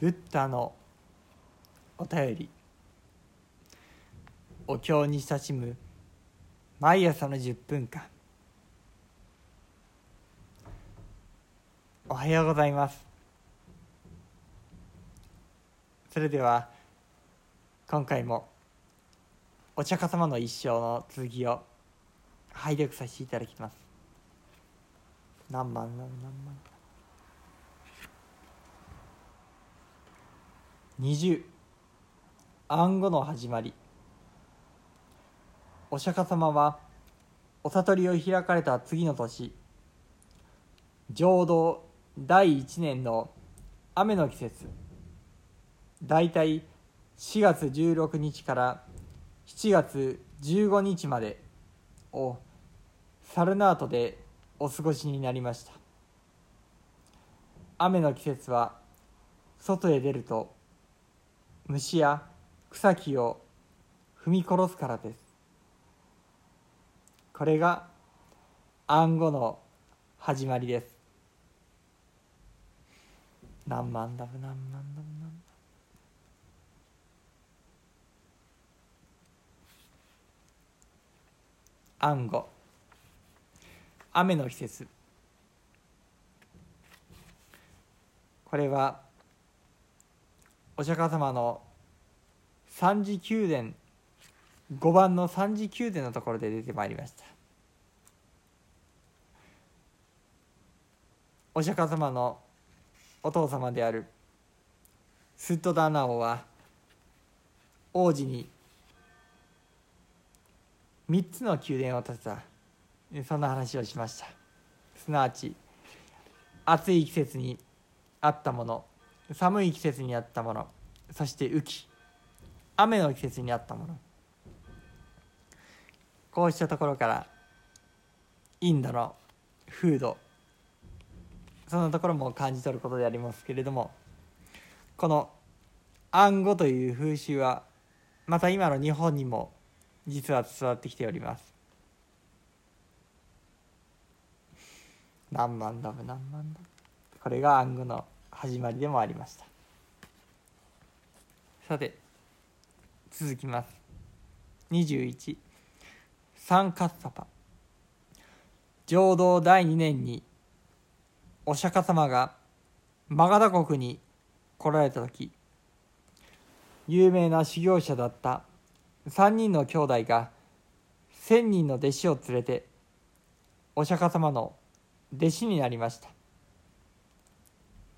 ブッダのお便りお経に親しむ毎朝の10分間。おはようございます。それでは今回もお釈迦様の一生の続きを拝読させていただきます。何万何万。20暗号の始まり。お釈迦様はお悟りを開かれた次の年浄土第1年の雨の季節。大体4月16日から7月15日までをサルナートでお過ごしになりました。雨の季節は外へ出ると虫や草木を踏み殺すからです。これが暗号の始まりです。何万ダブ何万ダブ何万暗号。雨の季節。これはお釈迦様の三次宮殿5番の三次宮殿のところで出てまいりました。お釈迦様のお父様であるスットダナ王は王子に3つの宮殿を建てた。そんな話をしました。すなわち暑い季節にあったもの。寒い季節にあったもの。そして雨季。雨の季節にあったもの。こうしたところからインドの風土。そんなところも感じ取ることでありますけれども。この暗号という風習はまた今の日本にも実は伝わってきております。何万ダブ何万ダブ。これが暗号の始まりでもありました。さて続きます。21三カッサパ。浄土第2年にお釈迦様がマガダ国に来られた時有名な修行者だった3人の兄弟が1,000人の弟子を連れてお釈迦様の弟子になりました。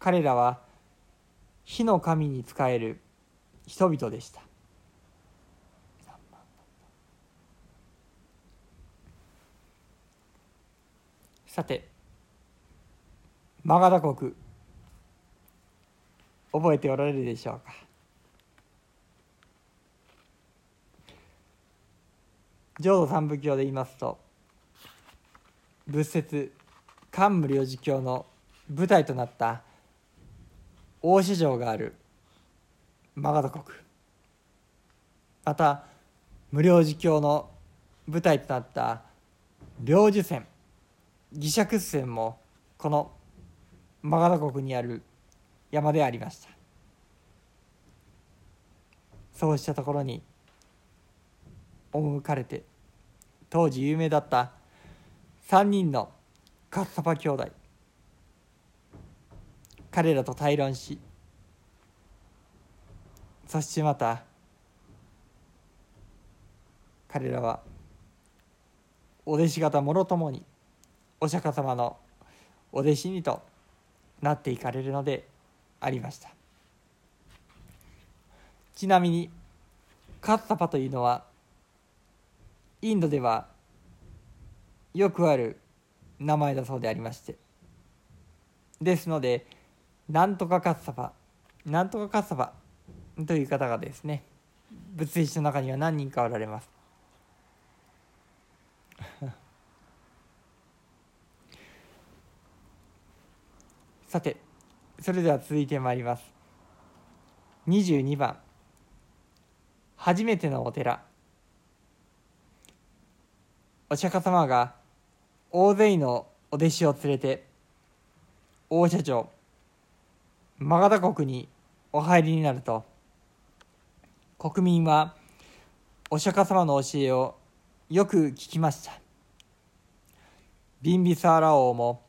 彼らは火の神に仕える人々でした。さてマガダ国覚えておられるでしょうか？浄土三部教で言いますと仏説漢無量寿教の舞台となった大市場がある。マガダ国。また無料寿教の舞台となった。領寿泉義釈泉もこのマガダ国にある。山でありました。そうしたところに赴かれて当時有名だった。3人のカッサパ兄弟。彼らと対論しそしてまた彼らはお弟子方もろともにお釈迦様のお弟子にとなっていかれるのでありました。ちなみにカッサパというのはインドではよくある名前だそうでありまして。ですのでなんとかカッサパなんとかカッサパという方がですね仏師の中には何人かおられます。さてそれでは続いてまいります。22番。初めてのお寺。お釈迦様が大勢のお弟子を連れて大社長マガダ国にお入りになると。国民はお釈迦様の教えをよく聞きました。ビンビサーラ王も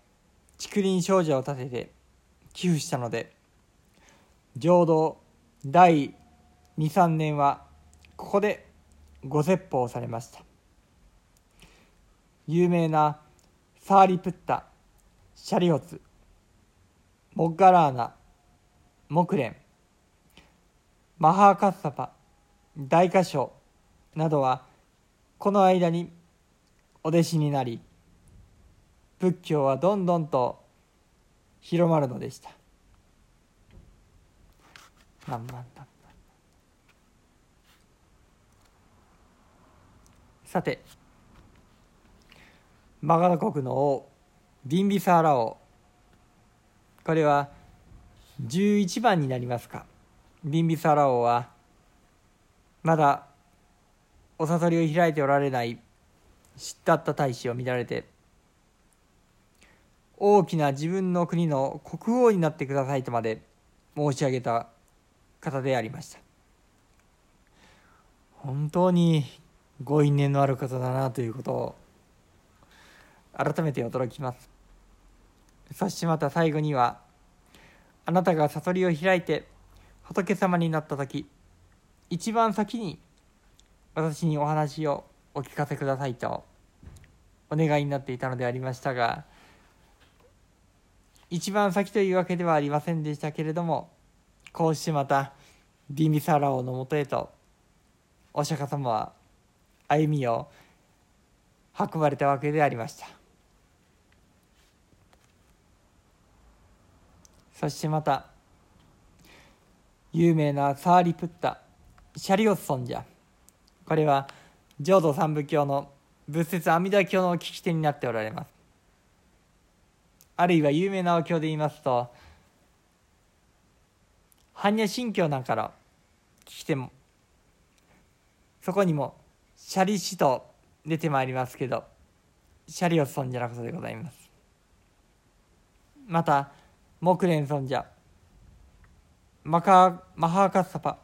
竹林少女を立てて寄付したので浄土第23年はここでご説法されました。有名なサーリプッタシャリオツモッガラーナモクレンマハーカッサパ大歌唱などはこの間にお弟子になり仏教はどんどんと広まるのでした。さてマガダ国の王ビンビサーラ王。これは11番になりますか。ビンビサラ王はまだお悟りを開いておられない知ったった大使を見られて大きな自分の国の国王になってくださいとまで申し上げた方でありました。本当にご因縁のある方だなということを改めて驚きます。そしてまた最後にはあなたが悟りを開いて仏様になった時一番先に私にお話をお聞かせくださいとお願いになっていたのでありましたが一番先というわけではありませんでしたけれどもこうしてまたビミサラ王のもとへとお釈迦様は歩みを運ばれたわけでありました。そしてまた有名なサーリプッタシャリオス尊者これは浄土三部教の仏説阿弥陀経の聞き手になっておられます。あるいは有名なお経で言いますと般若心経なんかの聞き手もそこにもシャリシと出てまいりますけどシャリオス尊者のことでございます。また木蓮尊者。マカマハーカッサパ。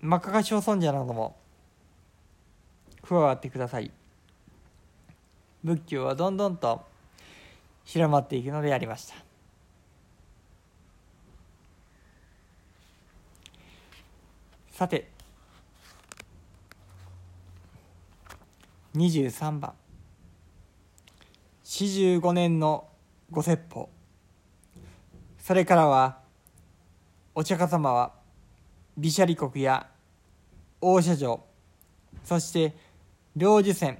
マカカショウ尊者なども加わってください。仏教はどんどんと広まっていくのでありました。さて23番。四十五年のご説法。それからはお釈迦様は微シャリ国や大社城そして領寿線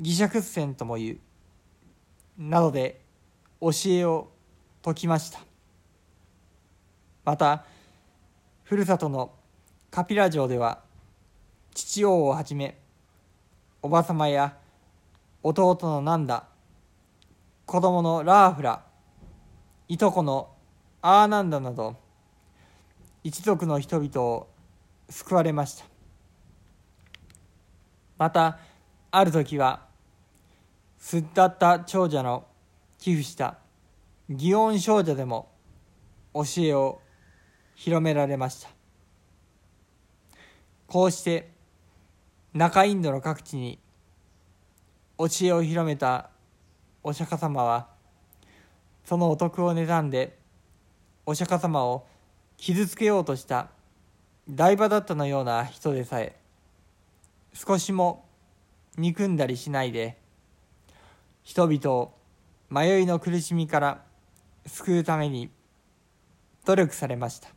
義釈線ともいうなどで教えを説きました。またふるさとのカピラ城では父王をはじめおばさまや弟のナンダ子供のラーフラいとこのアーナンダなど一族の人々を救われました。またある時はすったった長者の寄付した祇園少女でも教えを広められました。こうして中インドの各地に教えを広めたお釈迦様はそのお得を妬んでお釈迦様を傷つけようとした台場だったのような人でさえ少しも憎んだりしないで人々を迷いの苦しみから救うために努力されました。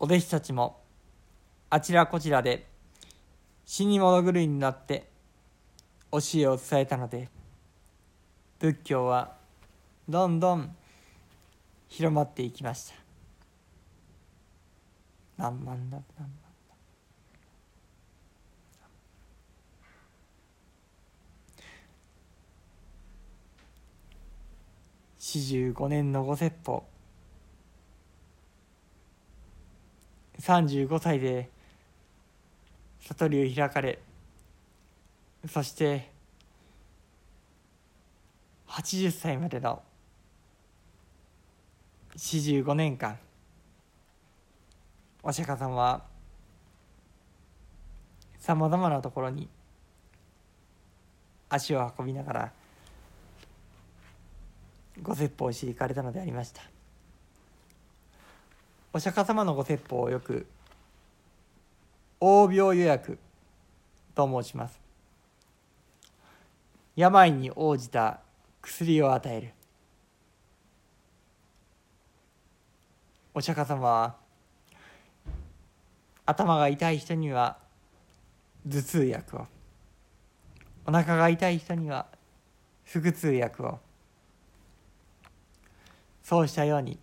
お弟子たちもあちらこちらで死に物狂いになって教えを伝えたので仏教はどんどん広まっていきました。何万だ？何万だ？四十五年のご説法。35歳で悟りを開かれそして80歳までの45年間。お釈迦様はさまざまなところに足を運びながらご説法をしていかれたのでありました。お釈迦様のご説法をよく大病予約と申します。病に応じた薬を与える。お釈迦様は頭が痛い人には頭痛薬を。お腹が痛い人には腹痛薬を。そうしたように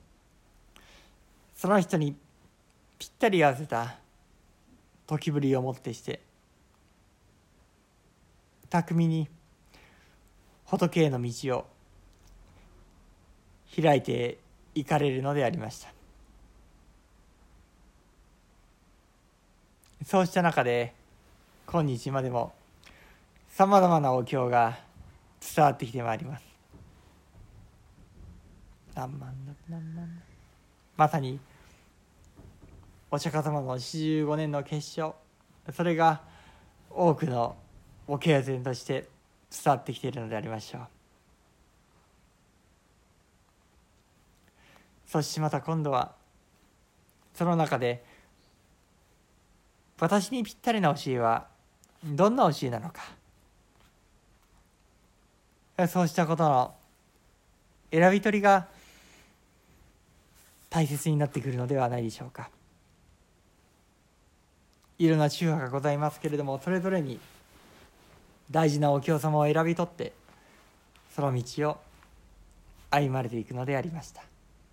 その人にぴったり合わせた時ぶりをもってして巧みに仏への道を開いていかれるのでありました。そうした中で今日までもさまざまなお経が伝わってきてまいります。何万何万まさにお釈迦様の45年の結晶。それが多くのお経典として伝わってきているのでありましょう。そしてまた今度はその中で私にぴったりな教えはどんな教えなのか。そうしたことの選び取りが大切になってくるのではないでしょうか。いろんな宗派がございますけれどもそれぞれに大事なお経様を選び取ってその道を歩まれていくのでありました。